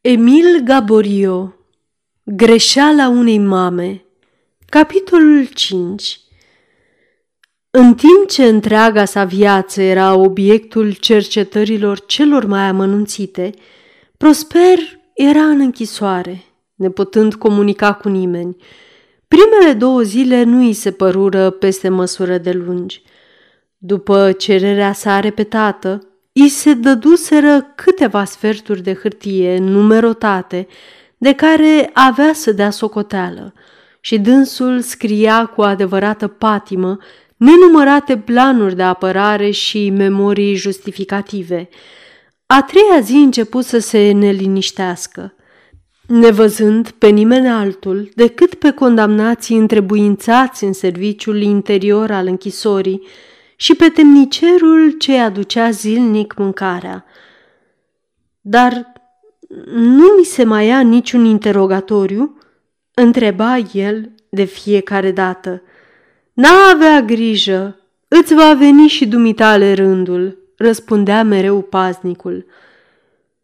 Emil Gaborio Greșeala unei mame Capitolul 5 În timp ce întreaga sa viață era obiectul cercetărilor celor mai amănunțite, Prosper era în închisoare, neputând comunica cu nimeni. Primele două zile nu îi se părură peste măsură de lungi. După cererea sa repetată, I se dăduseră câteva sferturi de hârtie numerotate de care avea să dea socoteală și dânsul scria cu adevărată patimă nenumărate planuri de apărare și memorii justificative. A treia zi început să se neliniștească, nevăzând pe nimeni altul decât pe condamnații întrebuințați în serviciul interior al închisorii, și pe temnicerul ce aducea zilnic mâncarea. Dar nu mi se mai ia niciun interogatoriu? Întreba el de fiecare dată. N-a avea grijă, îți va veni și dumitale rândul, răspundea mereu paznicul.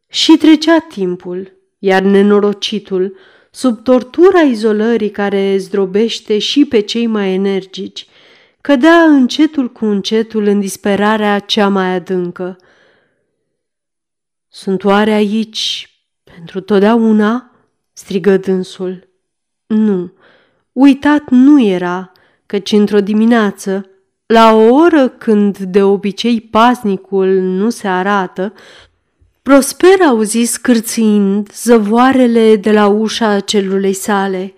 Și trecea timpul, iar nenorocitul, sub tortura izolării care zdrobește și pe cei mai energici, cădea încetul cu încetul în disperarea cea mai adâncă. Sunt oare aici pentru totdeauna?" strigă dânsul. Nu, uitat nu era, căci într-o dimineață, la o oră când de obicei paznicul nu se arată, Prosper auzi scârțind zăvoarele de la ușa celulei sale.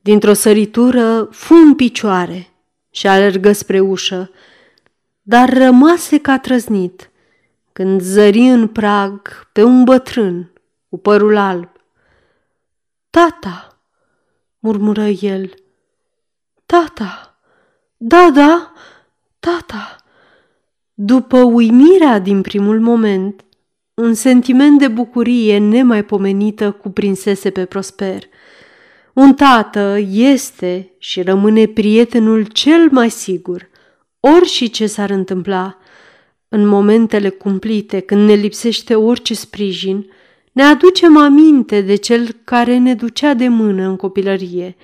Dintr-o săritură fu în picioare – și alergă spre ușă, dar rămase ca trăznit când zări în prag pe un bătrân cu părul alb. Tata, murmură el, tata, da, da, tata. După uimirea din primul moment, un sentiment de bucurie nemaipomenită cuprinsese pe Prosper – un tată este și rămâne prietenul cel mai sigur, ori și ce s-ar întâmpla. În momentele cumplite, când ne lipsește orice sprijin, ne aducem aminte de cel care ne ducea de mână în copilărie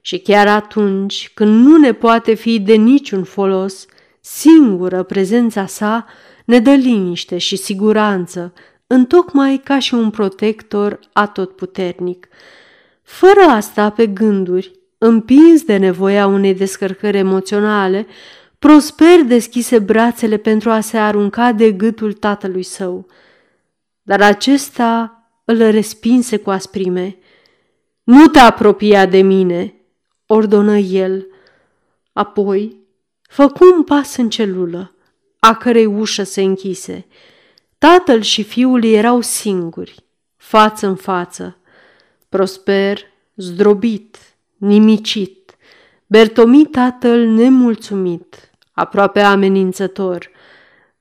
și chiar atunci când nu ne poate fi de niciun folos, singură prezența sa ne dă liniște și siguranță, întocmai ca și un protector atotputernic. Fără asta pe gânduri, împins de nevoia unei descărcări emoționale, Prosper deschise brațele pentru a se arunca de gâtul tatălui său. Dar acesta îl respinse cu asprime. Nu te apropia de mine, ordonă el. Apoi făcu un pas în celulă, a cărei ușă se închise. Tatăl și fiul erau singuri, față în față. Prosper, zdrobit, nimicit, Bertomi tatăl nemulțumit, aproape amenințător,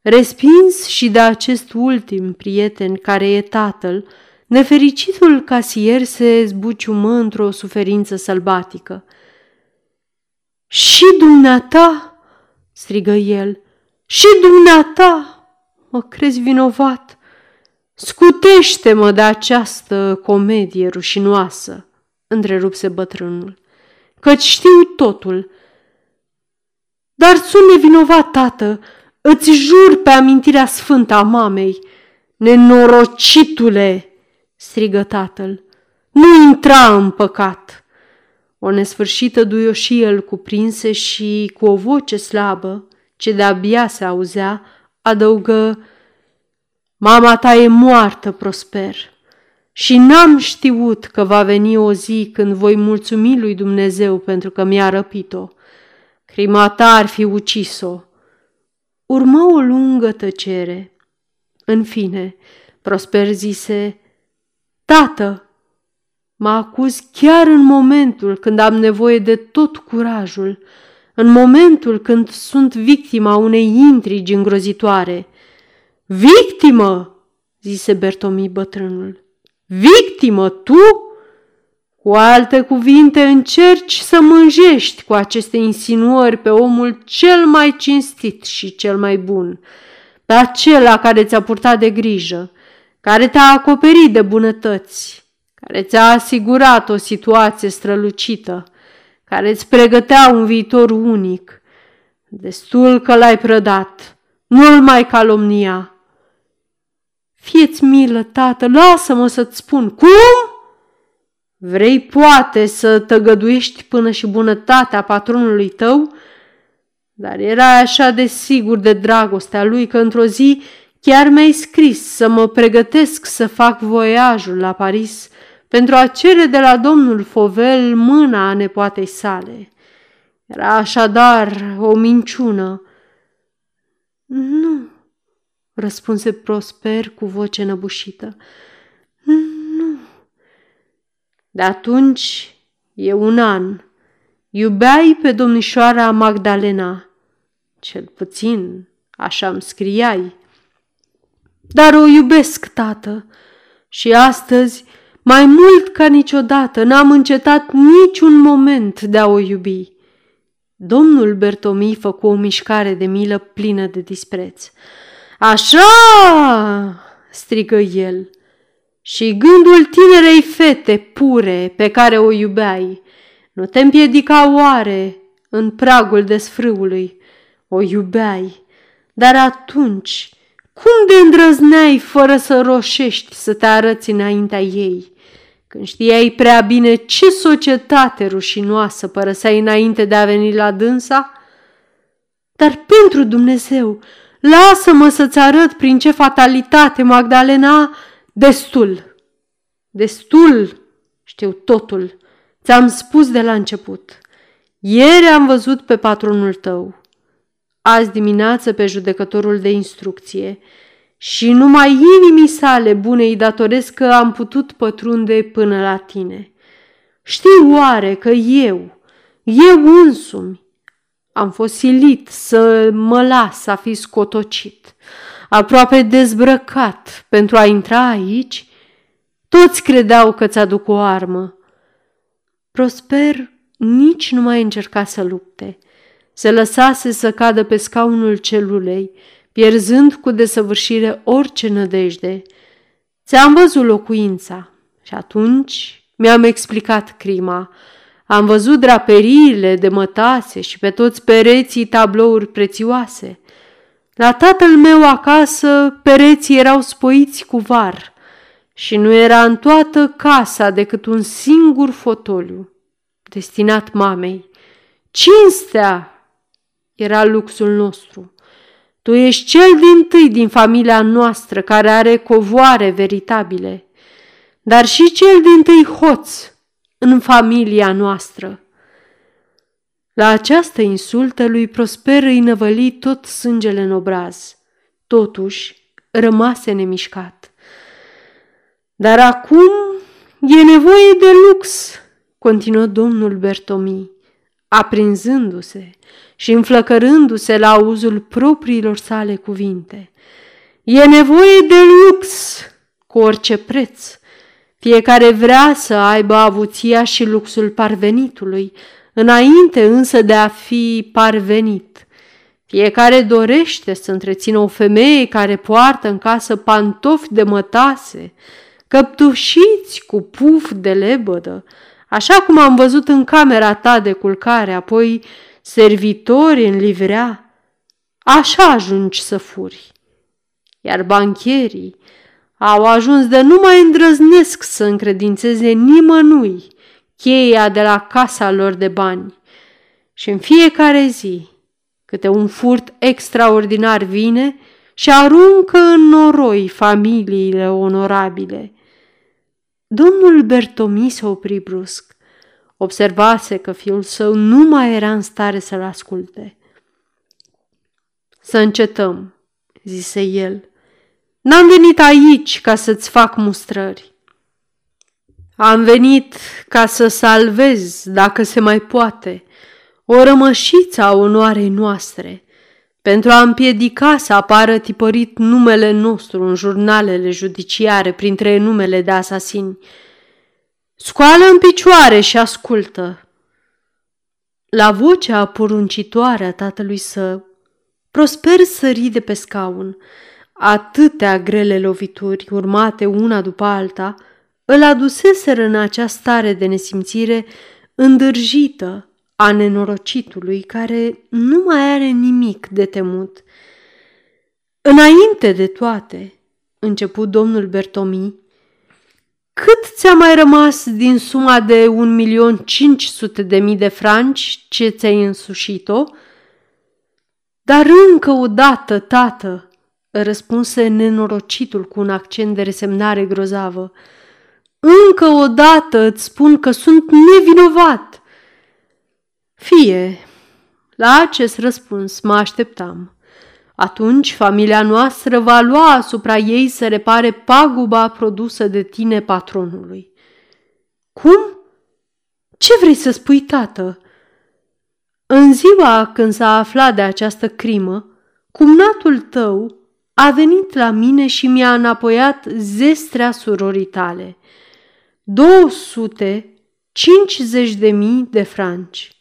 respins și de acest ultim prieten care e tatăl, nefericitul casier se zbuciumă într-o suferință sălbatică. Și dumneata!" strigă el. Și dumneata! Mă crezi vinovat? Scutește-mă de această comedie rușinoasă, întrerupse bătrânul, căci știu totul. Dar sunt nevinovat, tată, îți jur pe amintirea sfântă a mamei. Nenorocitule, strigă tatăl, nu intra în păcat. O nesfârșită duioșie îl cuprinse și, cu o voce slabă, ce de-abia se auzea, adăugă, Mama ta e moartă, Prosper, și n-am știut că va veni o zi când voi mulțumi lui Dumnezeu pentru că mi-a răpit-o. Crima ta ar fi ucis-o. Urmă o lungă tăcere. În fine, Prosper zise, Tată, mă acuz chiar în momentul când am nevoie de tot curajul, în momentul când sunt victima unei intrigi îngrozitoare – Victimă, zise Bertomi bătrânul. Victimă, tu? Cu alte cuvinte, încerci să mânjești cu aceste insinuări pe omul cel mai cinstit și cel mai bun, pe acela care ți-a purtat de grijă, care te-a acoperit de bunătăți, care ți-a asigurat o situație strălucită, care îți pregătea un viitor unic. Destul că l-ai prădat, nu-l mai calomnia. Fieți milă, tată, lasă-mă să-ți spun. Cum? Vrei poate să tăgăduiești până și bunătatea patronului tău? Dar era așa de sigur de dragostea lui că într-o zi chiar mi-ai scris să mă pregătesc să fac voiajul la Paris pentru a cere de la domnul Fovel mâna a nepoatei sale. Era așadar o minciună. Nu, răspunse Prosper cu voce năbușită. Nu. De atunci e un an. Iubeai pe domnișoara Magdalena. Cel puțin așa îmi scriai. Dar o iubesc, tată, și astăzi, mai mult ca niciodată, n-am încetat niciun moment de a o iubi. Domnul Bertomi făcu o mișcare de milă plină de dispreț. Așa!" strigă el. Și gândul tinerei fete pure pe care o iubeai nu te împiedica oare în pragul desfrâului? O iubeai, dar atunci cum de îndrăzneai fără să roșești să te arăți înaintea ei? Când știai prea bine ce societate rușinoasă părăseai înainte de a veni la dânsa? Dar pentru Dumnezeu, lasă-mă să-ți arăt prin ce fatalitate, Magdalena, destul. Destul, știu totul, ți-am spus de la început. Ieri am văzut pe patronul tău azi dimineață pe judecătorul de instrucție și numai inimii sale bune îi datoresc că am putut pătrunde până la tine. Știi oare că eu, eu însumi, am fost silit să mă las a fi scotocit, aproape dezbrăcat pentru a intra aici? Toți credeau că ți-aduc o armă. Prosper nici nu mai încerca să lupte – se lăsase să cadă pe scaunul celulei, pierzând cu desăvârșire orice nădejde. Ți-am văzut locuința și atunci mi-am explicat crima. Am văzut draperiile de mătase și pe toți pereții tablouri prețioase. La tatăl meu acasă pereții erau spoiți cu var și nu era în toată casa decât un singur fotoliu, destinat mamei. Cinstea era luxul nostru. Tu ești cel din tâi din familia noastră care are covoare veritabile, dar și cel din tâi hoț în familia noastră. La această insultă lui Prosper îi năvăli tot sângele în obraz. Totuși, rămase nemișcat. Dar acum e nevoie de lux, continuă domnul Bertomi, aprinzându-se și înflăcărându-se la auzul propriilor sale cuvinte. E nevoie de lux cu orice preț. Fiecare vrea să aibă avuția și luxul parvenitului, înainte însă de a fi parvenit. Fiecare dorește să întrețină o femeie care poartă în casă pantofi de mătase, căptușiți cu puf de lebădă, așa cum am văzut în camera ta de culcare, apoi servitori în livrea, așa ajungi să furi. Iar bancherii au ajuns de nu mai îndrăznesc să încredințeze nimănui cheia de la casa lor de bani. Și în fiecare zi, câte un furt extraordinar vine și aruncă în noroi familiile onorabile. Domnul Bertomi se opri brusc. Observase că fiul său nu mai era în stare să-l asculte. Să încetăm, zise el. N-am venit aici ca să-ți fac mustrări. Am venit ca să salvez, dacă se mai poate, o rămășiță a onoarei noastre, pentru a împiedica să apară tipărit numele nostru în jurnalele judiciare printre numele de asasini Scoală în picioare și ascultă. La vocea poruncitoare a tatălui său, Prosper sări de pe scaun. Atâtea grele lovituri, urmate una după alta, îl aduseseră în acea stare de nesimțire îndârjită a nenorocitului care nu mai are nimic de temut. Înainte de toate, început domnul Bertomi, cât ți-a mai rămas din suma de un milion cinci sute de mii de franci ce ți-ai însușit-o? Dar încă o dată, tată, răspunse nenorocitul cu un accent de resemnare grozavă. Încă o dată îți spun că sunt nevinovat. Fie, la acest răspuns mă așteptam. Atunci familia noastră va lua asupra ei să repare paguba produsă de tine patronului. Cum? Ce vrei să spui, tată? În ziua când s-a aflat de această crimă, cumnatul tău a venit la mine și mi-a înapoiat zestrea surorii tale. 250 de mii de franci.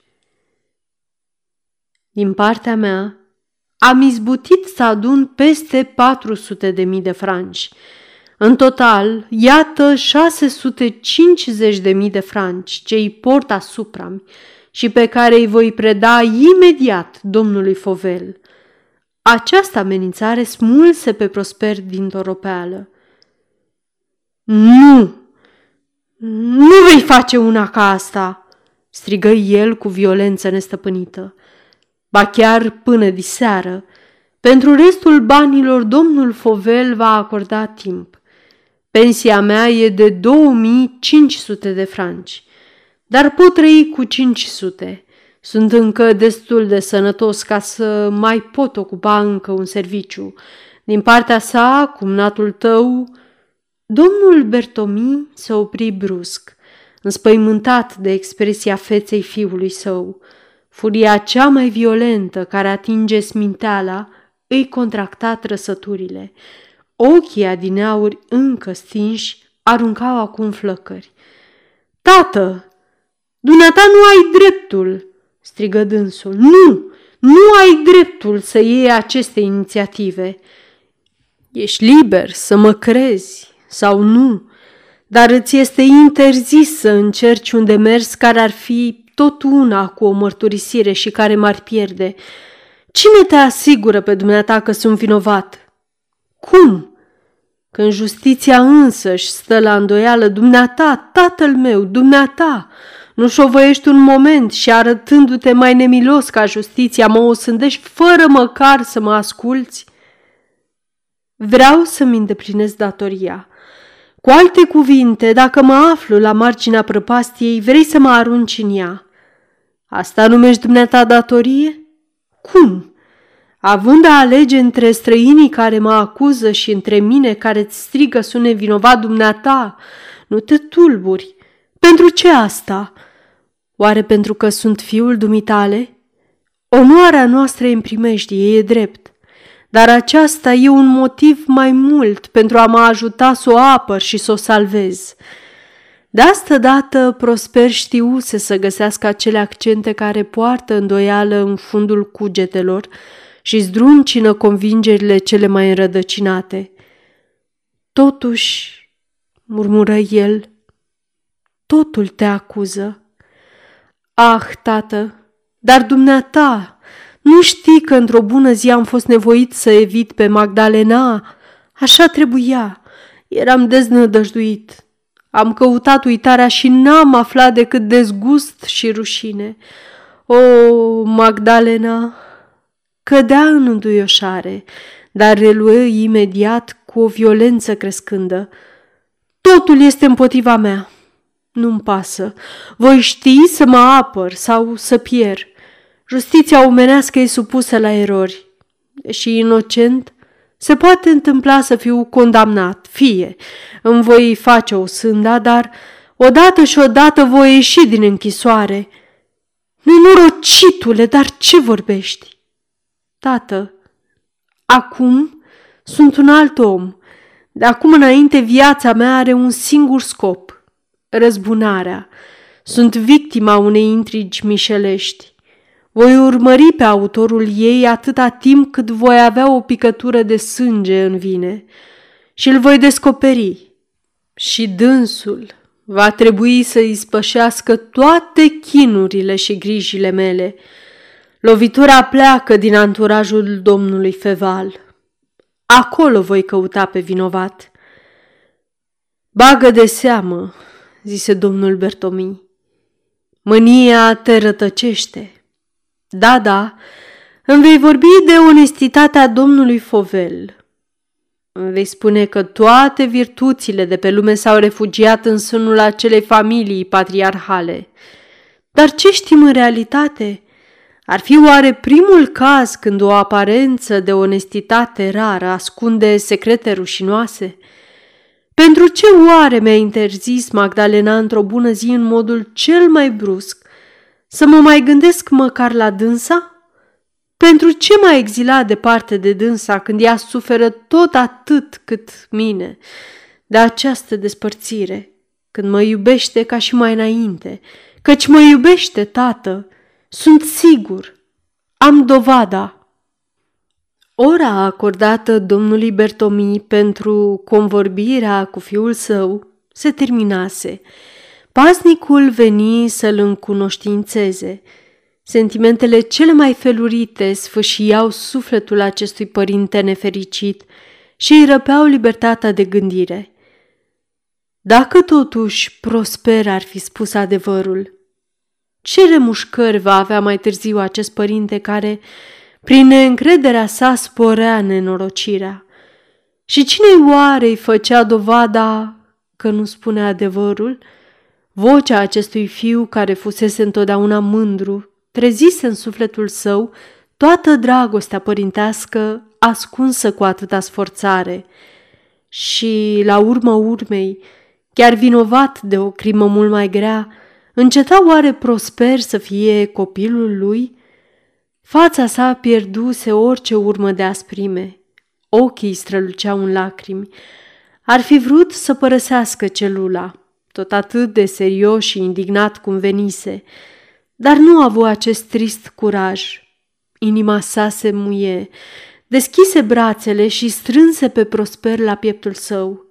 Din partea mea, am izbutit să adun peste 400 de mii de franci. În total, iată 650 de mii de franci ce îi port asupra mi și pe care îi voi preda imediat domnului Fovel. Această amenințare smulse pe Prosper din toropeală. Nu! Nu vei face una ca asta!" strigă el cu violență nestăpânită. Ba chiar până diseară, pentru restul banilor domnul Fovel va acorda timp. Pensia mea e de 2500 de franci, dar pot trăi cu 500 sunt încă destul de sănătos ca să mai pot ocupa încă un serviciu. Din partea sa, cumnatul tău... Domnul Bertomi se opri brusc, înspăimântat de expresia feței fiului său. Furia cea mai violentă care atinge sminteala îi contracta trăsăturile. Ochii adineauri încă stinși aruncau acum flăcări. Tată, dumneata nu ai dreptul!" Strigă dânsul. Nu! Nu ai dreptul să iei aceste inițiative. Ești liber să mă crezi sau nu, dar îți este interzis să încerci un demers care ar fi tot una cu o mărturisire și care m-ar pierde. Cine te asigură pe dumneata că sunt vinovat? Cum? Când justiția însăși stă la îndoială, dumneata, tatăl meu, dumneata, nu șovăiești un moment și arătându-te mai nemilos ca justiția, mă osândești fără măcar să mă asculți? Vreau să-mi îndeplinesc datoria. Cu alte cuvinte, dacă mă aflu la marginea prăpastiei, vrei să mă arunci în ea. Asta numești dumneata datorie? Cum? Având a alege între străinii care mă acuză și între mine care îți strigă sunt nevinovat dumneata, nu te tulburi. Pentru ce asta? Oare pentru că sunt fiul dumitale? Onoarea noastră e în primejdie, e drept. Dar aceasta e un motiv mai mult pentru a mă ajuta să o apăr și să o salvez. De asta dată Prosper știuse să găsească acele accente care poartă îndoială în fundul cugetelor și zdruncină convingerile cele mai înrădăcinate. Totuși, murmură el, totul te acuză. Ah, tată, dar dumneata, nu știi că într-o bună zi am fost nevoit să evit pe Magdalena? Așa trebuia. Eram deznădăjduit. Am căutat uitarea și n-am aflat decât dezgust și rușine. O, Magdalena! Cădea în înduioșare, dar reluă imediat cu o violență crescândă. Totul este împotriva mea. Nu-mi pasă. Voi ști să mă apăr sau să pierd. Justiția omenească e supusă la erori. Și inocent, se poate întâmpla să fiu condamnat, fie. Îmi voi face o sânda, dar odată și odată voi ieși din închisoare. Nenorocitule, dar ce vorbești? Tată, acum sunt un alt om. De acum înainte viața mea are un singur scop – răzbunarea. Sunt victima unei intrigi mișelești. Voi urmări pe autorul ei atâta timp cât voi avea o picătură de sânge în vine și îl voi descoperi. Și dânsul va trebui să îi spășească toate chinurile și grijile mele. Lovitura pleacă din anturajul domnului Feval. Acolo voi căuta pe vinovat. Bagă de seamă, zise domnul Bertomi. Mânia te rătăcește. Da, da, îmi vei vorbi de onestitatea domnului Fovel. Îmi vei spune că toate virtuțile de pe lume s-au refugiat în sânul acelei familii patriarhale. Dar ce știm în realitate? Ar fi oare primul caz când o aparență de onestitate rară ascunde secrete rușinoase? Pentru ce oare mi-a interzis Magdalena într-o bună zi în modul cel mai brusc să mă mai gândesc măcar la dânsa? Pentru ce m-a exilat departe de dânsa când ea suferă tot atât cât mine de această despărțire, când mă iubește ca și mai înainte, căci mă iubește, tată, sunt sigur, am dovada. Ora acordată domnului Bertomi pentru convorbirea cu fiul său se terminase. Paznicul veni să-l încunoștințeze. Sentimentele cele mai felurite sfâșiau sufletul acestui părinte nefericit și îi răpeau libertatea de gândire. Dacă totuși Prosper ar fi spus adevărul, ce remușcări va avea mai târziu acest părinte care, prin neîncrederea sa, sporea nenorocirea? Și cine oare îi făcea dovada că nu spune adevărul? Vocea acestui fiu care fusese întotdeauna mândru, trezise în sufletul său toată dragostea părintească ascunsă cu atâta sforțare. Și, la urmă urmei, chiar vinovat de o crimă mult mai grea, Înceta oare Prosper să fie copilul lui? Fața sa pierduse orice urmă de asprime. Ochii străluceau în lacrimi. Ar fi vrut să părăsească celula, tot atât de serios și indignat cum venise, dar nu a avut acest trist curaj. Inima sa se muie, deschise brațele și strânse pe Prosper la pieptul său.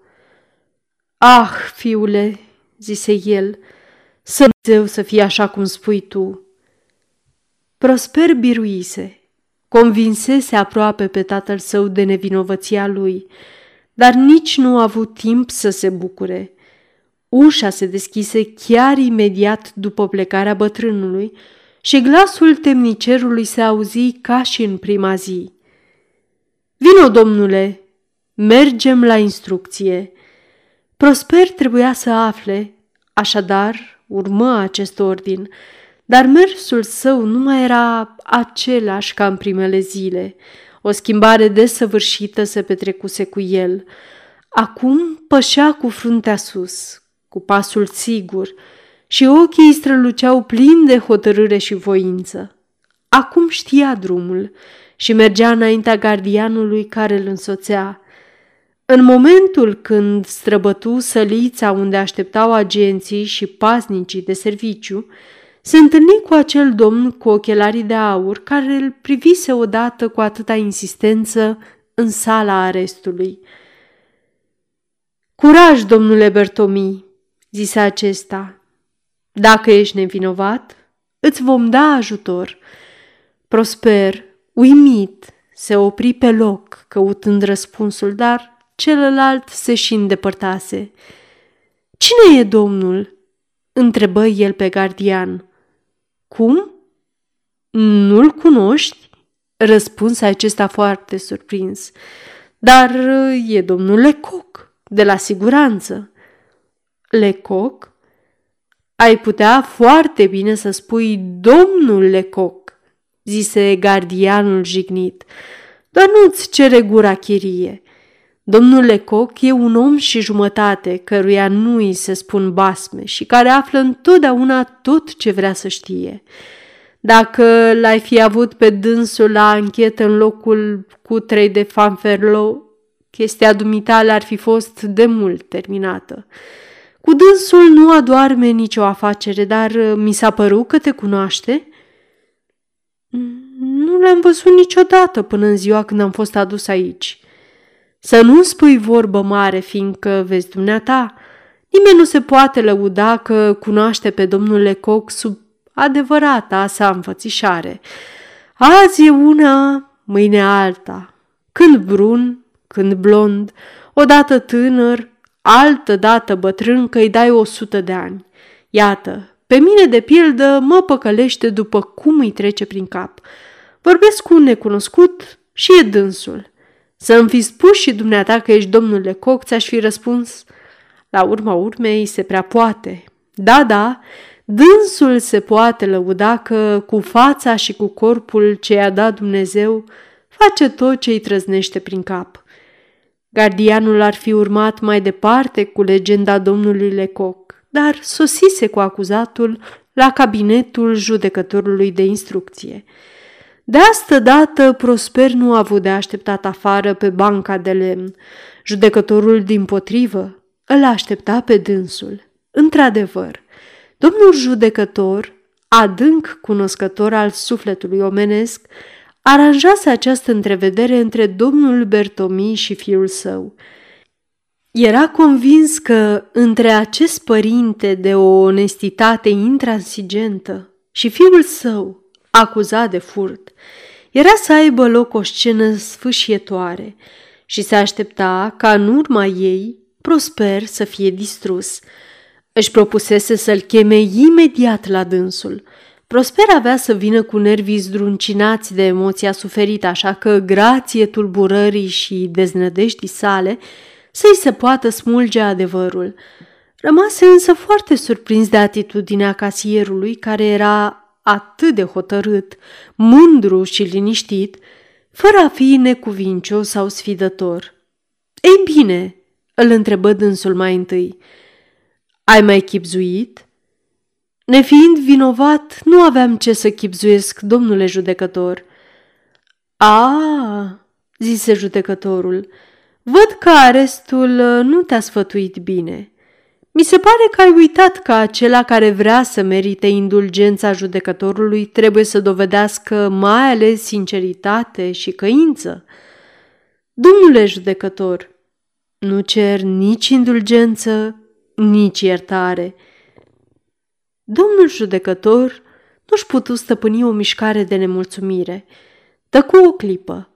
Ah, fiule, zise el, să Dumnezeu să fie așa cum spui tu. Prosper biruise, convinsese aproape pe tatăl său de nevinovăția lui, dar nici nu a avut timp să se bucure. Ușa se deschise chiar imediat după plecarea bătrânului și glasul temnicerului se auzi ca și în prima zi. Vino, domnule, mergem la instrucție. Prosper trebuia să afle, așadar urmă acest ordin, dar mersul său nu mai era același ca în primele zile. O schimbare desăvârșită se petrecuse cu el. Acum pășea cu fruntea sus, cu pasul sigur, și ochii îi străluceau plini de hotărâre și voință. Acum știa drumul și mergea înaintea gardianului care îl însoțea. În momentul când străbătu sălița unde așteptau agenții și paznicii de serviciu, se întâlni cu acel domn cu ochelarii de aur care îl privise odată cu atâta insistență în sala arestului. Curaj, domnule Bertomi, zise acesta. Dacă ești nevinovat, îți vom da ajutor. Prosper, uimit, se opri pe loc, căutând răspunsul, dar celălalt se și îndepărtase. Cine e domnul?" întrebă el pe gardian. Cum? Nu-l cunoști?" răspunse acesta foarte surprins. Dar e domnul Lecoq, de la siguranță. Lecoq? Ai putea foarte bine să spui domnul Lecoq, zise gardianul jignit, dar nu-ți cere gura chirie. Domnul Lecoq e un om și jumătate căruia nu îi se spun basme și care află întotdeauna tot ce vrea să știe. Dacă l-ai fi avut pe dânsul la anchetă în locul cu trei de Fanferlo, chestia dumitale ar fi fost de mult terminată. Cu dânsul nu adoarme nicio afacere, dar mi s-a părut că te cunoaște. Nu le-am văzut niciodată până în ziua când am fost adus aici. Să nu spui vorbă mare, fiindcă, vezi dumneata, nimeni nu se poate lăuda că cunoaște pe domnul Lecoq sub adevărata sa înfățișare. Azi e una, mâine alta, când brun, când blond, odată tânăr, altă dată bătrân că îi dai o sută de ani. Iată, pe mine, de pildă, mă păcălește după cum îi trece prin cap. Vorbesc cu un necunoscut și e dânsul. Să-mi fi spus și dumneata că ești domnul Lecoq, ți-aș fi răspuns. La urma urmei se prea poate. Da, da, dânsul se poate lăuda că cu fața și cu corpul ce i-a dat Dumnezeu face tot ce îi trăznește prin cap. Gardianul ar fi urmat mai departe cu legenda domnului Lecoq dar sosise cu acuzatul la cabinetul judecătorului de instrucție. De asta dată, Prosper nu a avut de așteptat afară pe banca de lemn. Judecătorul din potrivă îl aștepta pe dânsul. Într-adevăr, domnul judecător, adânc cunoscător al sufletului omenesc, aranjase această întrevedere între domnul Bertomi și fiul său – era convins că între acest părinte de o onestitate intransigentă și fiul său, acuzat de furt, era să aibă loc o scenă sfâșietoare și se aștepta ca în urma ei Prosper să fie distrus. Își propusese să-l cheme imediat la dânsul. Prosper avea să vină cu nervii zdruncinați de emoția suferită, așa că, grație tulburării și deznădejdii sale, să-i se poată smulge adevărul. Rămase însă foarte surprins de atitudinea casierului, care era atât de hotărât, mândru și liniștit, fără a fi necuvincios sau sfidător. Ei bine, îl întrebă dânsul mai întâi, ai mai chipzuit? Nefiind vinovat, nu aveam ce să chipzuiesc, domnule judecător. A, zise judecătorul, Văd că arestul uh, nu te-a sfătuit bine. Mi se pare că ai uitat că acela care vrea să merite indulgența judecătorului trebuie să dovedească mai ales sinceritate și căință. Domnule judecător, nu cer nici indulgență, nici iertare. Domnul judecător nu-și putu stăpâni o mișcare de nemulțumire. Tăcu o clipă,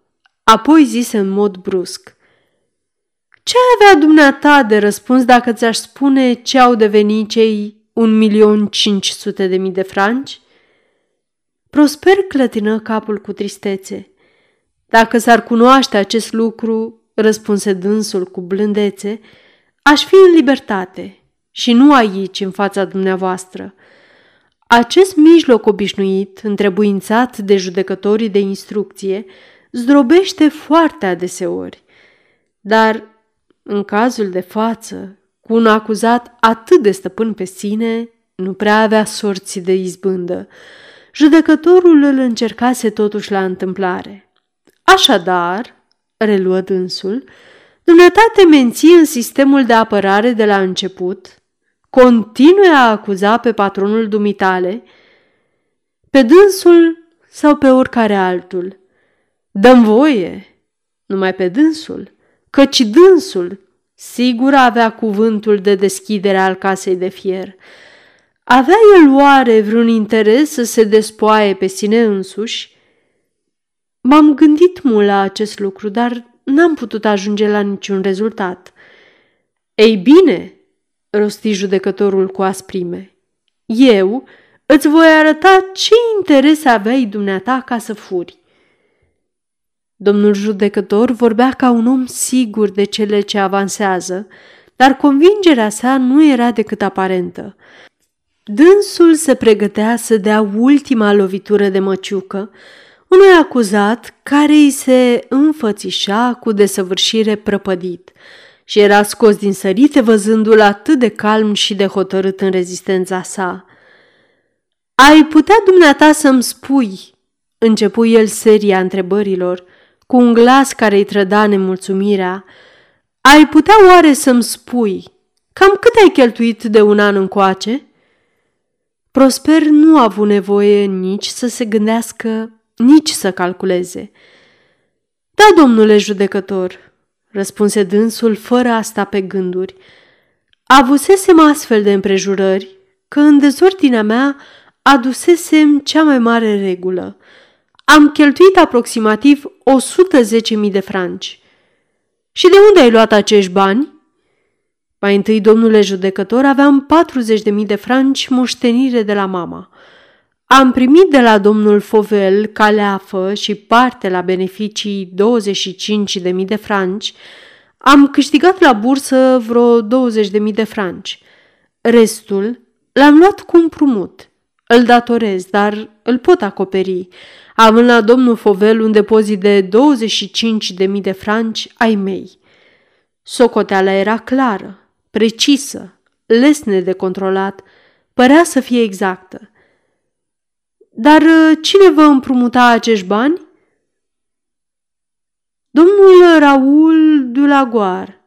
apoi zise în mod brusc – ce avea dumneata de răspuns dacă ți-aș spune ce au devenit cei un milion cinci sute de mii de franci? Prosper clătină capul cu tristețe. Dacă s-ar cunoaște acest lucru, răspunse dânsul cu blândețe, aș fi în libertate și nu aici, în fața dumneavoastră. Acest mijloc obișnuit, întrebuințat de judecătorii de instrucție, zdrobește foarte adeseori. Dar în cazul de față, cu un acuzat atât de stăpân pe sine, nu prea avea sorți de izbândă. Judecătorul îl încercase totuși la întâmplare. Așadar, reluă dânsul, dumneata te menții în sistemul de apărare de la început, continue a acuza pe patronul dumitale, pe dânsul sau pe oricare altul. Dăm voie, numai pe dânsul căci dânsul sigur avea cuvântul de deschidere al casei de fier. Avea el oare vreun interes să se despoaie pe sine însuși? M-am gândit mult la acest lucru, dar n-am putut ajunge la niciun rezultat. Ei bine, rosti judecătorul cu asprime, eu îți voi arăta ce interes aveai dumneata ca să furi. Domnul judecător vorbea ca un om sigur de cele ce avansează, dar convingerea sa nu era decât aparentă. Dânsul se pregătea să dea ultima lovitură de măciucă unui acuzat care îi se înfățișa cu desăvârșire prăpădit și era scos din sărite văzându-l atât de calm și de hotărât în rezistența sa. Ai putea dumneata să-mi spui, începu el seria întrebărilor, cu un glas care îi trăda nemulțumirea, ai putea oare să-mi spui cam cât ai cheltuit de un an încoace? Prosper nu a avut nevoie nici să se gândească, nici să calculeze. Da, domnule judecător, răspunse dânsul fără a sta pe gânduri. Avusesem astfel de împrejurări că în dezordinea mea adusesem cea mai mare regulă. Am cheltuit aproximativ 110.000 de franci. Și de unde ai luat acești bani? Mai întâi, domnule judecător, aveam 40.000 de franci moștenire de la mama. Am primit de la domnul Fovel caleafă și parte la beneficii 25.000 de franci. Am câștigat la bursă vreo 20.000 de franci. Restul l-am luat cu împrumut. Îl datorez, dar îl pot acoperi, având la domnul Fovel un depozit de 25.000 de franci ai mei. Socoteala era clară, precisă, lesne de controlat, părea să fie exactă. Dar uh, cine vă împrumuta acești bani? Domnul Raul Dulagoar.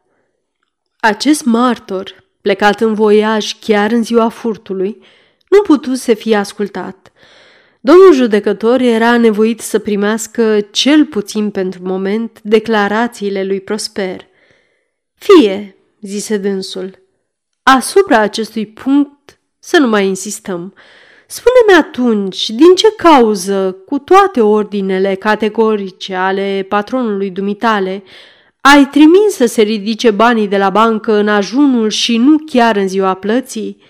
Acest martor, plecat în voiaj chiar în ziua furtului, nu putu să fie ascultat. Domnul judecător era nevoit să primească cel puțin pentru moment declarațiile lui Prosper. Fie, zise dânsul, asupra acestui punct să nu mai insistăm. Spune-mi atunci, din ce cauză, cu toate ordinele categorice ale patronului dumitale, ai trimis să se ridice banii de la bancă în ajunul și nu chiar în ziua plății?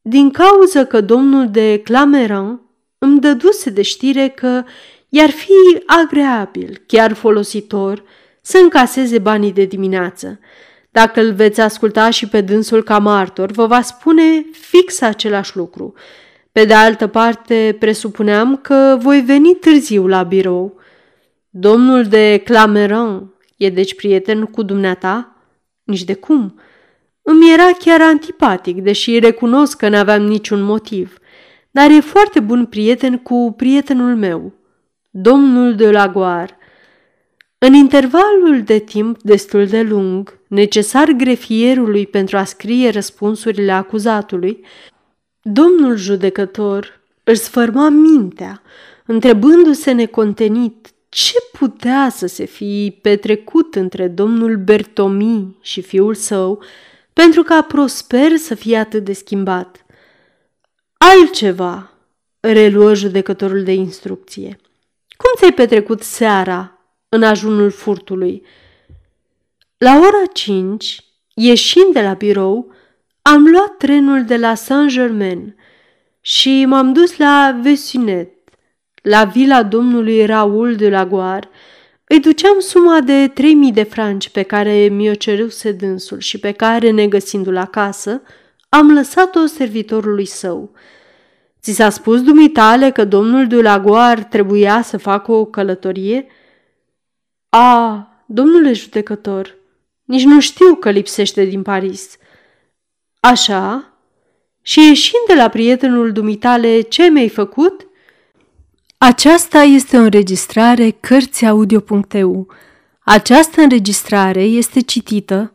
Din cauză că domnul de Clameran îmi dăduse de știre că i-ar fi agreabil, chiar folositor, să încaseze banii de dimineață. Dacă îl veți asculta și pe dânsul ca martor, vă va spune fix același lucru. Pe de altă parte, presupuneam că voi veni târziu la birou. Domnul de Clameran e deci prieten cu dumneata? Nici de cum. Îmi era chiar antipatic, deși recunosc că n-aveam niciun motiv. Dar e foarte bun prieten cu prietenul meu, domnul de Lagoar. În intervalul de timp destul de lung, necesar grefierului pentru a scrie răspunsurile acuzatului, domnul judecător își sfărma mintea, întrebându-se necontenit ce putea să se fi petrecut între domnul Bertomi și fiul său pentru ca Prosper să fie atât de schimbat. Altceva, reluă judecătorul de instrucție. Cum ți-ai petrecut seara în ajunul furtului. La ora cinci, ieșind de la birou, am luat trenul de la Saint-Germain și m-am dus la Vesinet, la vila domnului Raul de la Goar. Îi duceam suma de 3000 de franci pe care mi-o ceruse dânsul și pe care, negăsindu-l acasă, am lăsat-o servitorului său. Ți s-a spus dumitale că domnul de la Goar trebuia să facă o călătorie?" A, domnule judecător, nici nu știu că lipsește din Paris. Așa? Și ieșind de la prietenul dumitale, ce mi-ai făcut? Aceasta este o înregistrare Cărțiaudio.eu. Această înregistrare este citită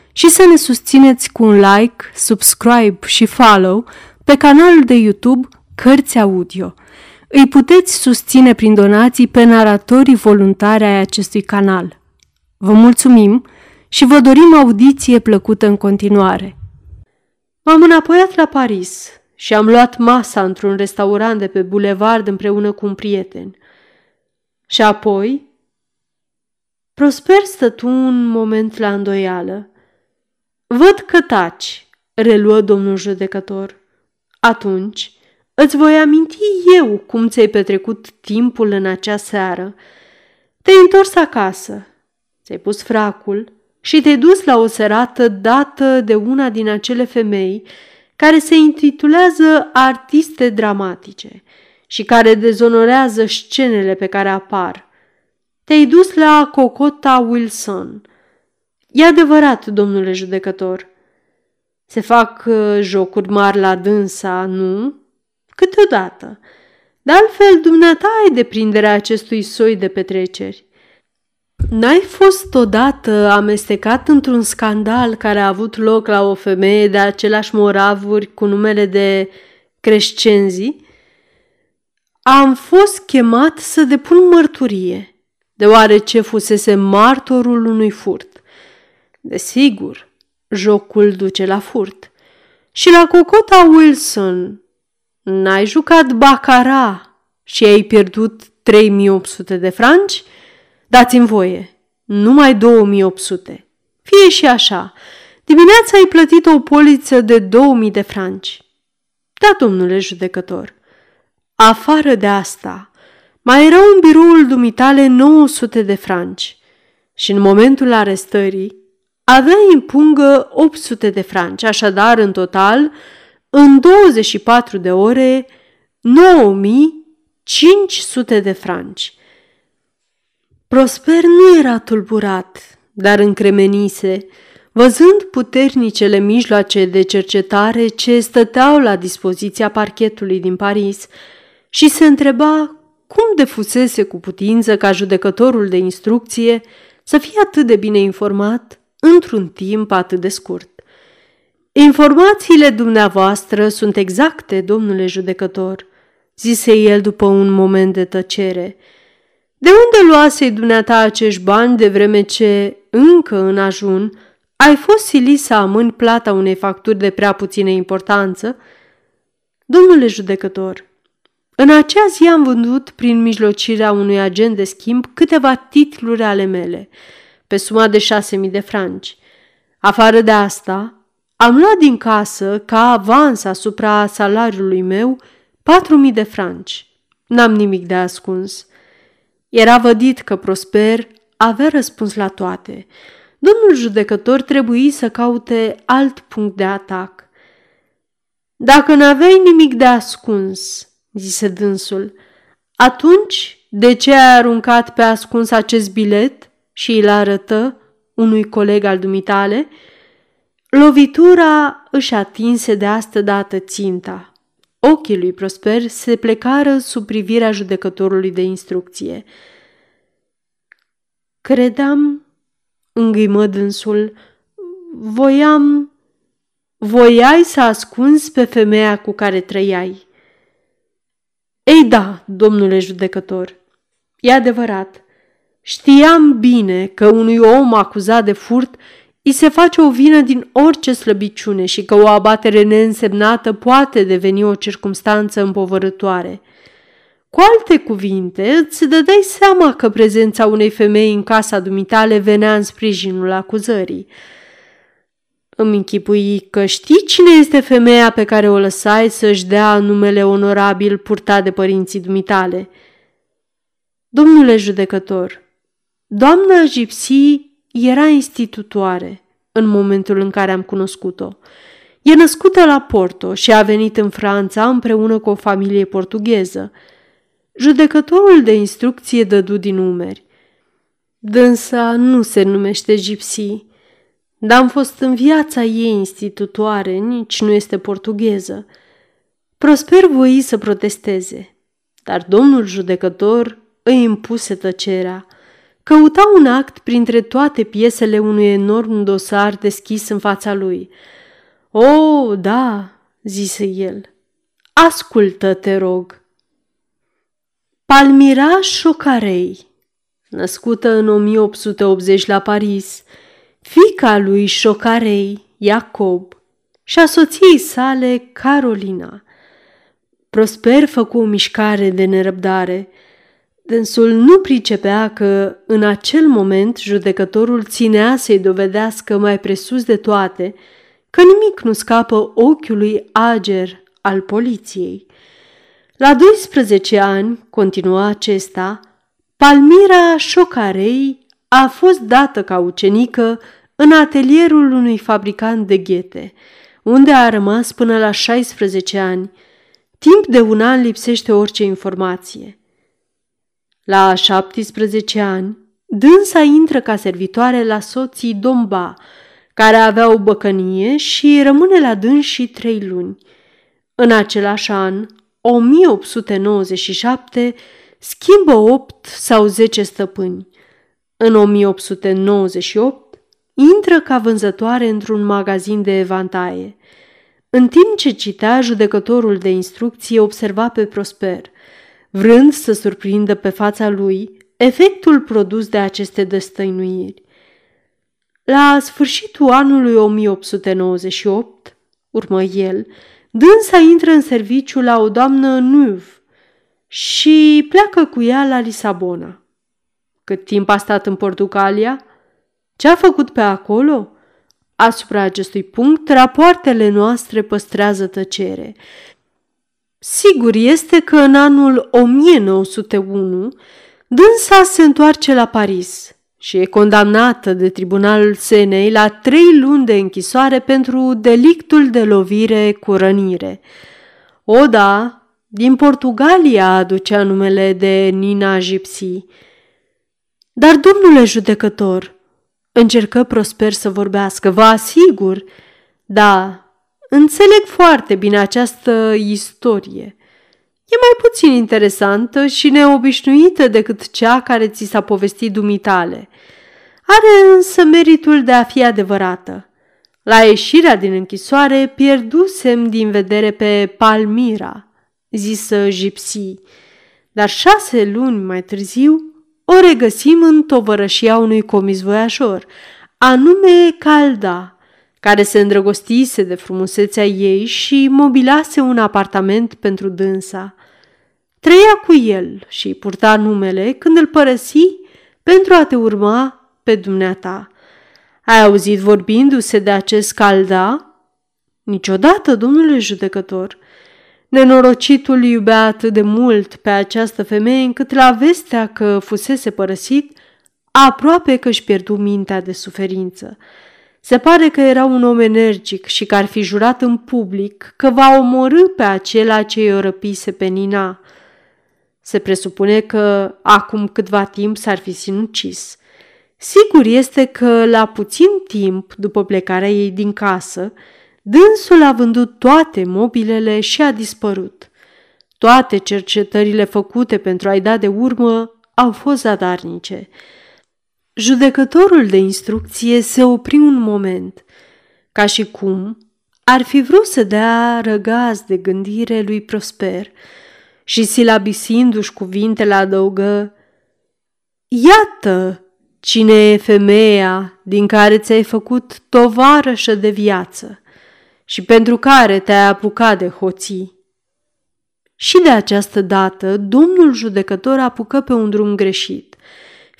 și să ne susțineți cu un like, subscribe și follow pe canalul de YouTube Cărți Audio. Îi puteți susține prin donații pe naratorii voluntari ai acestui canal. Vă mulțumim și vă dorim audiție plăcută în continuare. M-am înapoiat la Paris și am luat masa într-un restaurant de pe bulevard împreună cu un prieten. Și apoi... Prosper stătu un moment la îndoială. Văd că taci, reluă domnul judecător. Atunci, Îți voi aminti eu cum ți-ai petrecut timpul în acea seară. Te-ai întors acasă, ți-ai pus fracul și te-ai dus la o serată dată de una din acele femei care se intitulează artiste dramatice și care dezonorează scenele pe care apar – Te-ai dus la Cocota Wilson. E adevărat, domnule judecător. Se fac uh, jocuri mari la dânsa, nu? Câteodată. De altfel, dumneata ai deprinderea acestui soi de petreceri. N-ai fost odată amestecat într-un scandal care a avut loc la o femeie de aceleași moravuri cu numele de Crescenzi? Am fost chemat să depun mărturie, deoarece fusese martorul unui furt. Desigur, jocul duce la furt. Și la Cocota Wilson n-ai jucat bacara și ai pierdut 3800 de franci? Dați-mi voie, numai 2800. Fie și așa, dimineața ai plătit o poliță de 2000 de franci. Da, domnule judecător. Afară de asta, mai erau în biroul dumitale 900 de franci și în momentul arestării avea în pungă 800 de franci, așadar, în total, în 24 de ore, 9500 de franci. Prosper nu era tulburat, dar încremenise, văzând puternicele mijloace de cercetare ce stăteau la dispoziția parchetului din Paris și se întreba cum de fusese cu putință ca judecătorul de instrucție să fie atât de bine informat într-un timp atât de scurt. Informațiile dumneavoastră sunt exacte, domnule judecător, zise el după un moment de tăcere. De unde luasei dumneata acești bani de vreme ce, încă în ajun, ai fost silit să amâni plata unei facturi de prea puțină importanță? Domnule judecător, în acea zi am vândut prin mijlocirea unui agent de schimb câteva titluri ale mele, pe suma de șase mii de franci. Afară de asta, am luat din casă, ca avans asupra salariului meu, patru mii de franci. N-am nimic de ascuns. Era vădit că Prosper avea răspuns la toate. Domnul judecător trebuie să caute alt punct de atac. Dacă n-aveai nimic de ascuns, zise dânsul, atunci de ce ai aruncat pe ascuns acest bilet și îl arătă unui coleg al dumitale? Lovitura își atinse de astă dată ținta. Ochii lui Prosper se plecară sub privirea judecătorului de instrucție. Credeam, îngâimă dânsul, voiam, voiai să ascunzi pe femeia cu care trăiai. Ei da, domnule judecător, e adevărat. Știam bine că unui om acuzat de furt îi se face o vină din orice slăbiciune și că o abatere neînsemnată poate deveni o circumstanță împovărătoare. Cu alte cuvinte, îți dădeai seama că prezența unei femei în casa dumitale venea în sprijinul acuzării. Îmi închipui că știi cine este femeia pe care o lăsai să-și dea numele onorabil purtat de părinții dumitale. Domnule judecător, doamna Gipsy era institutoare în momentul în care am cunoscut-o. E născută la Porto și a venit în Franța împreună cu o familie portugheză. Judecătorul de instrucție dădu din umeri. Dânsa nu se numește Gipsy, dar am fost în viața ei institutoare, nici nu este portugheză. Prosper voi să protesteze, dar domnul judecător îi impuse tăcerea. Căuta un act printre toate piesele unui enorm dosar deschis în fața lui. O, oh, da, zise el. Ascultă, te rog. Palmira Șocarei, născută în 1880 la Paris, fica lui Șocarei, Iacob, și a soției sale, Carolina. Prosper făcu o mișcare de nerăbdare. Dânsul nu pricepea că, în acel moment, judecătorul ținea să-i dovedească mai presus de toate că nimic nu scapă ochiului ager al poliției. La 12 ani, continua acesta, Palmira Șocarei a fost dată ca ucenică în atelierul unui fabricant de ghete, unde a rămas până la 16 ani. Timp de un an lipsește orice informație. La 17 ani, dânsa intră ca servitoare la soții Domba, care avea o băcănie și rămâne la dâns și trei luni. În același an, 1897, schimbă opt sau zece stăpâni. În 1898, intră ca vânzătoare într-un magazin de evantaie. În timp ce citea, judecătorul de instrucție observa pe Prosper, vrând să surprindă pe fața lui efectul produs de aceste destăinuiri. La sfârșitul anului 1898, urmă el, dânsa intră în serviciu la o doamnă Nuv și pleacă cu ea la Lisabona. Cât timp a stat în Portugalia? Ce a făcut pe acolo? Asupra acestui punct, rapoartele noastre păstrează tăcere. Sigur este că în anul 1901 dânsa se întoarce la Paris și e condamnată de tribunalul Senei la trei luni de închisoare pentru delictul de lovire cu rănire. O, da, din Portugalia aducea numele de Nina Gipsy. Dar, domnule judecător, încercă Prosper să vorbească, vă asigur, da, înțeleg foarte bine această istorie. E mai puțin interesantă și neobișnuită decât cea care ți s-a povestit dumitale. Are însă meritul de a fi adevărată. La ieșirea din închisoare pierdusem din vedere pe Palmira, zisă Gipsy, dar șase luni mai târziu o regăsim în tovărășia unui comis voiajor, anume Calda, care se îndrăgostise de frumusețea ei și mobilase un apartament pentru dânsa. Trăia cu el și purta numele când îl părăsi pentru a te urma pe dumneata. Ai auzit vorbindu-se de acest calda? Niciodată, domnule judecător. Nenorocitul iubea atât de mult pe această femeie încât la vestea că fusese părăsit, aproape că își pierdu mintea de suferință. Se pare că era un om energic și că ar fi jurat în public că va omorâ pe acela ce i-o răpise pe Nina. Se presupune că acum câtva timp s-ar fi sinucis. Sigur este că la puțin timp după plecarea ei din casă, dânsul a vândut toate mobilele și a dispărut. Toate cercetările făcute pentru a-i da de urmă au fost zadarnice. Judecătorul de instrucție se opri un moment, ca și cum ar fi vrut să dea răgaz de gândire lui Prosper și silabisindu-și cuvintele adăugă Iată cine e femeia din care ți-ai făcut tovarășă de viață și pentru care te-ai apucat de hoții. Și de această dată, domnul judecător apucă pe un drum greșit,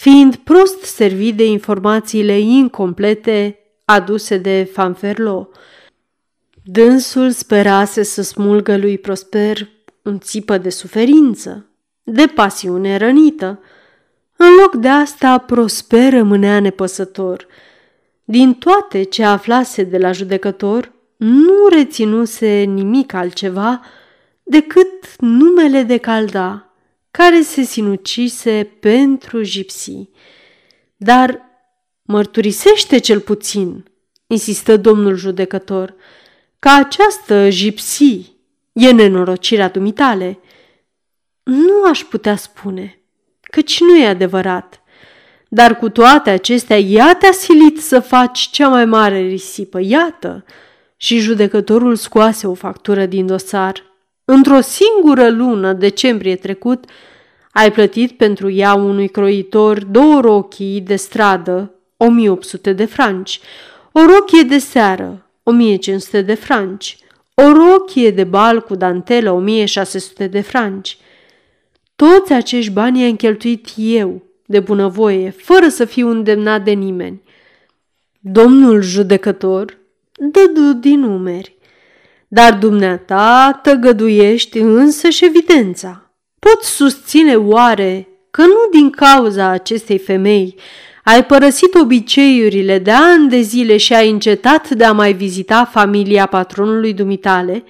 fiind prost servit de informațiile incomplete aduse de Fanferlo. Dânsul sperase să smulgă lui Prosper un țipă de suferință, de pasiune rănită. În loc de asta, Prosper rămânea nepăsător. Din toate ce aflase de la judecător, nu reținuse nimic altceva decât numele de calda, care se sinucise pentru gipsii. Dar mărturisește cel puțin, insistă domnul judecător, că această gipsii e nenorocirea dumitale. Nu aș putea spune, căci nu e adevărat. Dar cu toate acestea, ea te-a silit să faci cea mai mare risipă, iată. Și judecătorul scoase o factură din dosar. Într-o singură lună, decembrie trecut, ai plătit pentru ea unui croitor două rochii de stradă, 1800 de franci, o rochie de seară, 1500 de franci, o rochie de bal cu dantelă 1600 de franci. Toți acești bani i-am cheltuit eu, de bunăvoie, fără să fiu îndemnat de nimeni. Domnul judecător dădu din numeri. Dar dumneata tăgăduiești însă și evidența. Pot susține oare că nu din cauza acestei femei ai părăsit obiceiurile de ani de zile și ai încetat de a mai vizita familia patronului dumitale?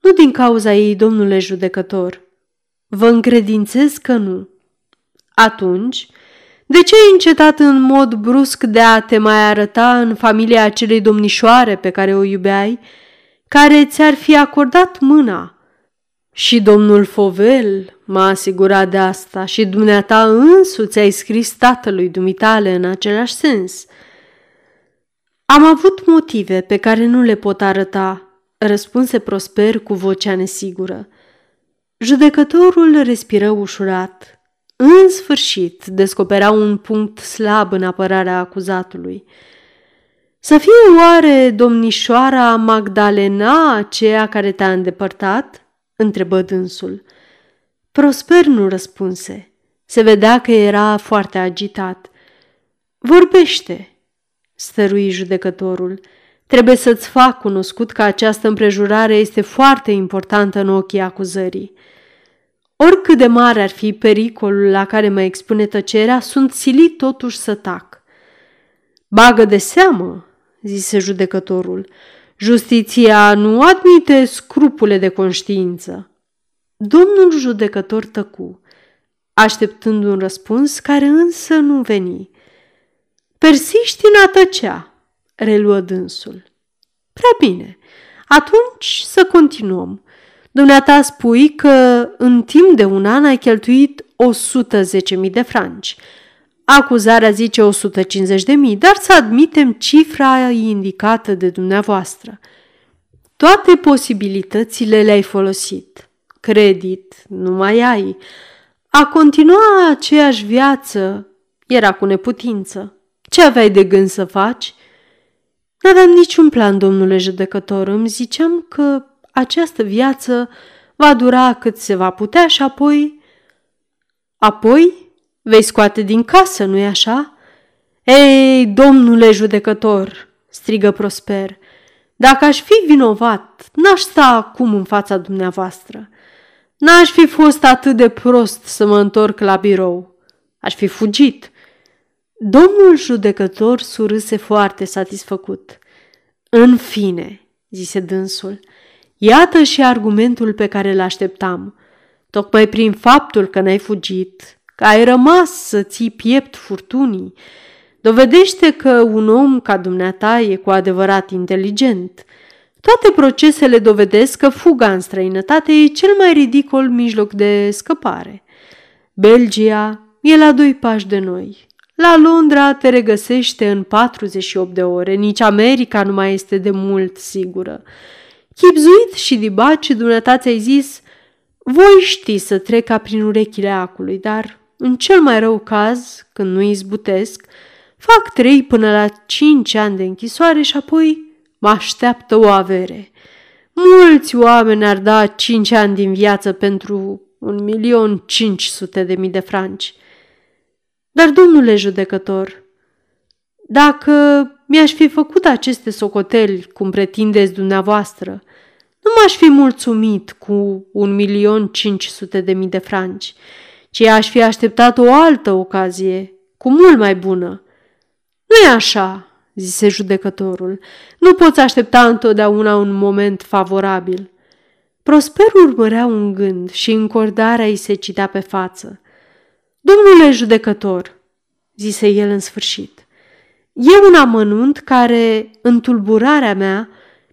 Nu din cauza ei, domnule judecător. Vă încredințez că nu. Atunci, de ce ai încetat în mod brusc de a te mai arăta în familia acelei domnișoare pe care o iubeai, care ți-ar fi acordat mâna? Și domnul Fovel m-a asigurat de asta și dumneata însuți ai scris tatălui dumitale în același sens. Am avut motive pe care nu le pot arăta, răspunse Prosper cu vocea nesigură. Judecătorul respiră ușurat. În sfârșit, descoperea un punct slab în apărarea acuzatului. Să fie oare domnișoara Magdalena aceea care te-a îndepărtat? întrebă dânsul. Prosper nu răspunse. Se vedea că era foarte agitat. Vorbește, stărui judecătorul. Trebuie să-ți fac cunoscut că această împrejurare este foarte importantă în ochii acuzării. Oricât de mare ar fi pericolul la care mă expune tăcerea, sunt silit totuși să tac. Bagă de seamă, zise judecătorul, justiția nu admite scrupule de conștiință. Domnul judecător tăcu, așteptând un răspuns care însă nu veni. Persiști în a tăcea, reluă dânsul. Prea bine, atunci să continuăm. Dumneata spui că în timp de un an ai cheltuit 110.000 de franci. Acuzarea zice 150.000, dar să admitem cifra indicată de dumneavoastră. Toate posibilitățile le-ai folosit. Credit nu mai ai. A continua aceeași viață era cu neputință. Ce aveai de gând să faci? N-aveam niciun plan, domnule judecător. Îmi ziceam că această viață va dura cât se va putea și apoi... Apoi vei scoate din casă, nu-i așa? Ei, domnule judecător, strigă Prosper, dacă aș fi vinovat, n-aș sta acum în fața dumneavoastră. N-aș fi fost atât de prost să mă întorc la birou. Aș fi fugit. Domnul judecător surâse foarte satisfăcut. În fine, zise dânsul, Iată și argumentul pe care îl așteptam. Tocmai prin faptul că n-ai fugit, că ai rămas să ții piept furtunii, dovedește că un om ca dumneata e cu adevărat inteligent. Toate procesele dovedesc că fuga în străinătate e cel mai ridicol mijloc de scăpare. Belgia e la doi pași de noi. La Londra te regăsește în 48 de ore, nici America nu mai este de mult sigură. Chipzuit și dibaci, dumneata ți-ai zis, voi ști să treca prin urechile acului, dar în cel mai rău caz, când nu izbutesc, fac trei până la cinci ani de închisoare și apoi mă așteaptă o avere. Mulți oameni ar da cinci ani din viață pentru un milion cinci sute de mii de franci. Dar, domnule judecător, dacă mi-aș fi făcut aceste socoteli, cum pretindeți dumneavoastră, nu m-aș fi mulțumit cu un milion cinci sute de mii de franci, ci aș fi așteptat o altă ocazie, cu mult mai bună. Nu e așa, zise judecătorul. Nu poți aștepta întotdeauna un moment favorabil. Prosper urmărea un gând și încordarea îi se citea pe față. Domnule judecător, zise el în sfârșit, E un amănunt care, în tulburarea mea,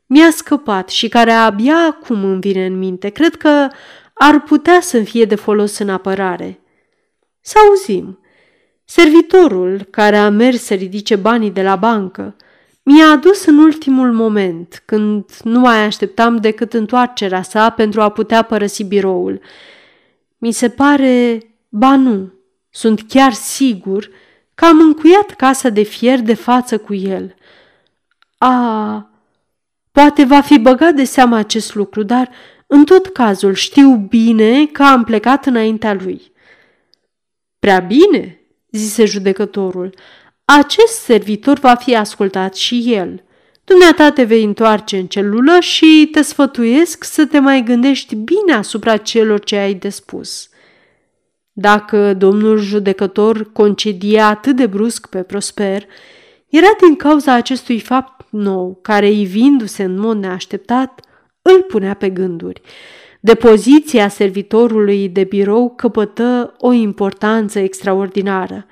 mi-a scăpat și care abia acum îmi vine în minte. Cred că ar putea să fie de folos în apărare. Să auzim. Servitorul care a mers să ridice banii de la bancă mi-a adus în ultimul moment, când nu mai așteptam decât întoarcerea sa pentru a putea părăsi biroul. Mi se pare, ba nu, sunt chiar sigur că am încuiat casa de fier de față cu el. A, poate va fi băgat de seamă acest lucru, dar în tot cazul știu bine că am plecat înaintea lui. Prea bine, zise judecătorul, acest servitor va fi ascultat și el. Dumneata te vei întoarce în celulă și te sfătuiesc să te mai gândești bine asupra celor ce ai de spus. Dacă domnul judecător concedia atât de brusc pe Prosper, era din cauza acestui fapt nou, care, ivindu-se în mod neașteptat, îl punea pe gânduri. Depoziția servitorului de birou căpătă o importanță extraordinară.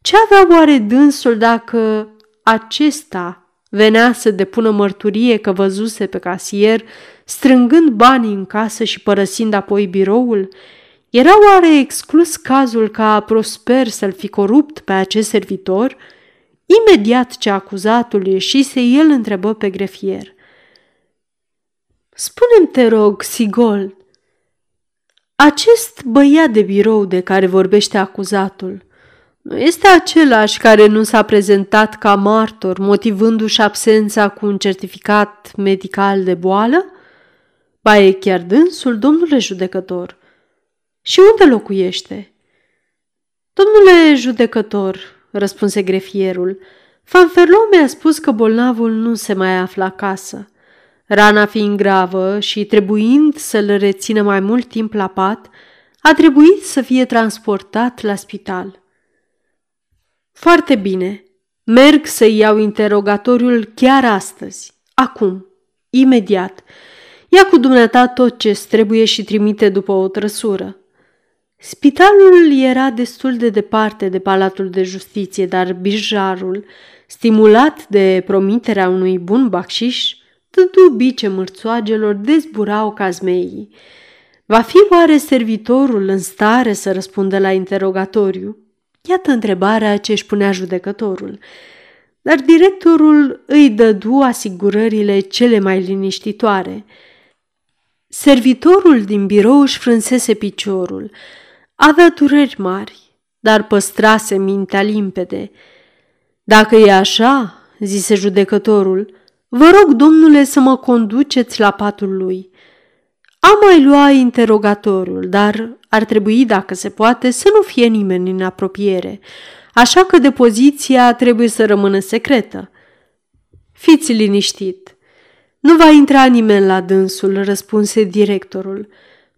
Ce avea oare dânsul dacă acesta venea să depună mărturie că văzuse pe casier strângând banii în casă și părăsind apoi biroul? Era oare exclus cazul ca Prosper să-l fi corupt pe acest servitor? Imediat ce acuzatul ieșise, el întrebă pe grefier. Spune-mi, te rog, Sigol, acest băiat de birou de care vorbește acuzatul, nu este același care nu s-a prezentat ca martor, motivându-și absența cu un certificat medical de boală? Ba e chiar dânsul, domnule judecător. Și unde locuiește? Domnule judecător, răspunse grefierul, Fanferlo mi-a spus că bolnavul nu se mai află acasă. Rana fiind gravă și trebuind să-l rețină mai mult timp la pat, a trebuit să fie transportat la spital. Foarte bine, merg să iau interogatoriul chiar astăzi, acum, imediat. Ia cu dumneata tot ce trebuie și trimite după o trăsură. Spitalul era destul de departe de Palatul de Justiție, dar birjarul, stimulat de promiterea unui bun bacșiș, dădu bice mărțoagelor dezburau ca zmeii. Va fi oare servitorul în stare să răspundă la interogatoriu? Iată întrebarea ce își punea judecătorul. Dar directorul îi dădu asigurările cele mai liniștitoare. Servitorul din birou își frânsese piciorul. Avea dureri mari, dar păstrase mintea limpede. Dacă e așa, zise judecătorul, vă rog, domnule, să mă conduceți la patul lui. Am mai lua interogatoriul, dar ar trebui, dacă se poate, să nu fie nimeni în apropiere, așa că depoziția trebuie să rămână secretă. Fiți liniștit. Nu va intra nimeni la dânsul, răspunse directorul.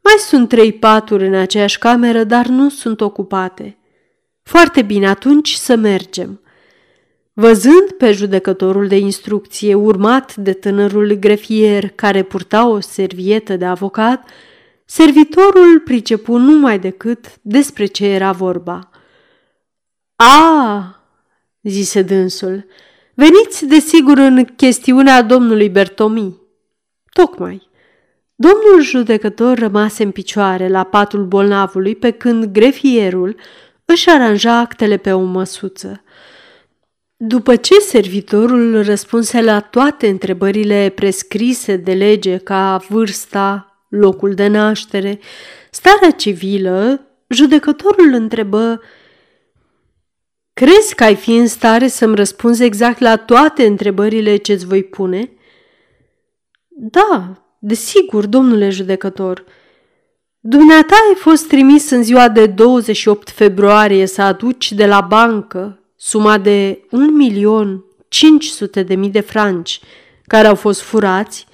Mai sunt trei paturi în aceeași cameră, dar nu sunt ocupate. Foarte bine, atunci să mergem. Văzând pe judecătorul de instrucție urmat de tânărul grefier care purta o servietă de avocat, servitorul pricepu numai decât despre ce era vorba. A, zise dânsul, veniți desigur în chestiunea domnului Bertomi. Tocmai. Domnul judecător rămase în picioare la patul bolnavului pe când grefierul își aranja actele pe o măsuță. După ce servitorul răspunse la toate întrebările prescrise de lege ca vârsta, locul de naștere, starea civilă, judecătorul întrebă Crezi că ai fi în stare să-mi răspunzi exact la toate întrebările ce-ți voi pune?" Da, desigur, domnule judecător. Dumneata ai fost trimis în ziua de 28 februarie să aduci de la bancă suma de un milion 500 de mii de franci care au fost furați?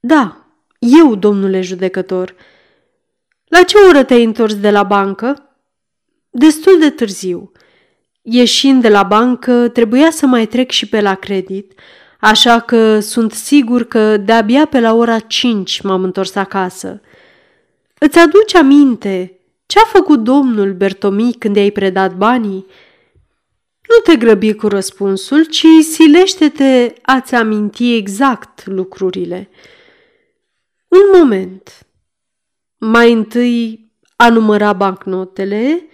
Da, eu, domnule judecător. La ce oră te-ai întors de la bancă? Destul de târziu. Ieșind de la bancă, trebuia să mai trec și pe la credit, așa că sunt sigur că de-abia pe la ora 5 m-am întors acasă. Îți aduce aminte ce a făcut domnul Bertomi când i-ai predat banii? Nu te grăbi cu răspunsul, ci silește-te a-ți aminti exact lucrurile. Un moment. Mai întâi a numărat bancnotele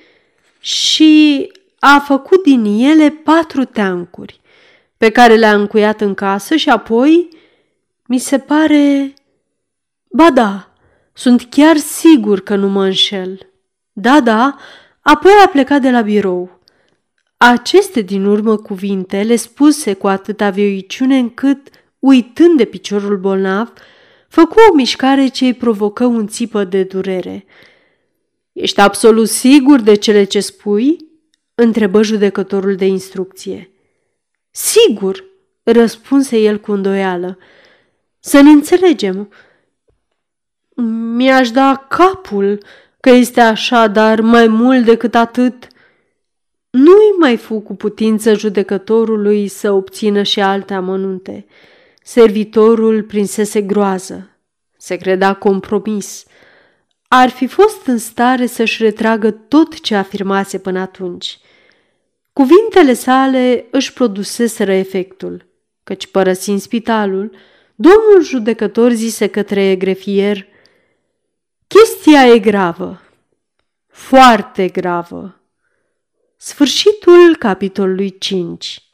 și a făcut din ele patru teancuri, pe care le-a încuiat în casă și apoi, mi se pare... Ba da, sunt chiar sigur că nu mă înșel. Da, da, apoi a plecat de la birou. Aceste din urmă cuvinte le spuse cu atâta vioiciune încât, uitând de piciorul bolnav, făcu o mișcare ce îi provocă un țipă de durere. Ești absolut sigur de cele ce spui?" întrebă judecătorul de instrucție. Sigur, răspunse el cu îndoială. Să ne înțelegem. Mi-aș da capul că este așa, dar mai mult decât atât, nu-i mai fu cu putință judecătorului să obțină și alte amănunte. Servitorul prinsese groază. se credea compromis. Ar fi fost în stare să-și retragă tot ce afirmase până atunci. Cuvintele sale își produseseră efectul, căci părăsind spitalul, domnul judecător zise către grefier, Chestia e gravă, foarte gravă. Sfârșitul capitolului 5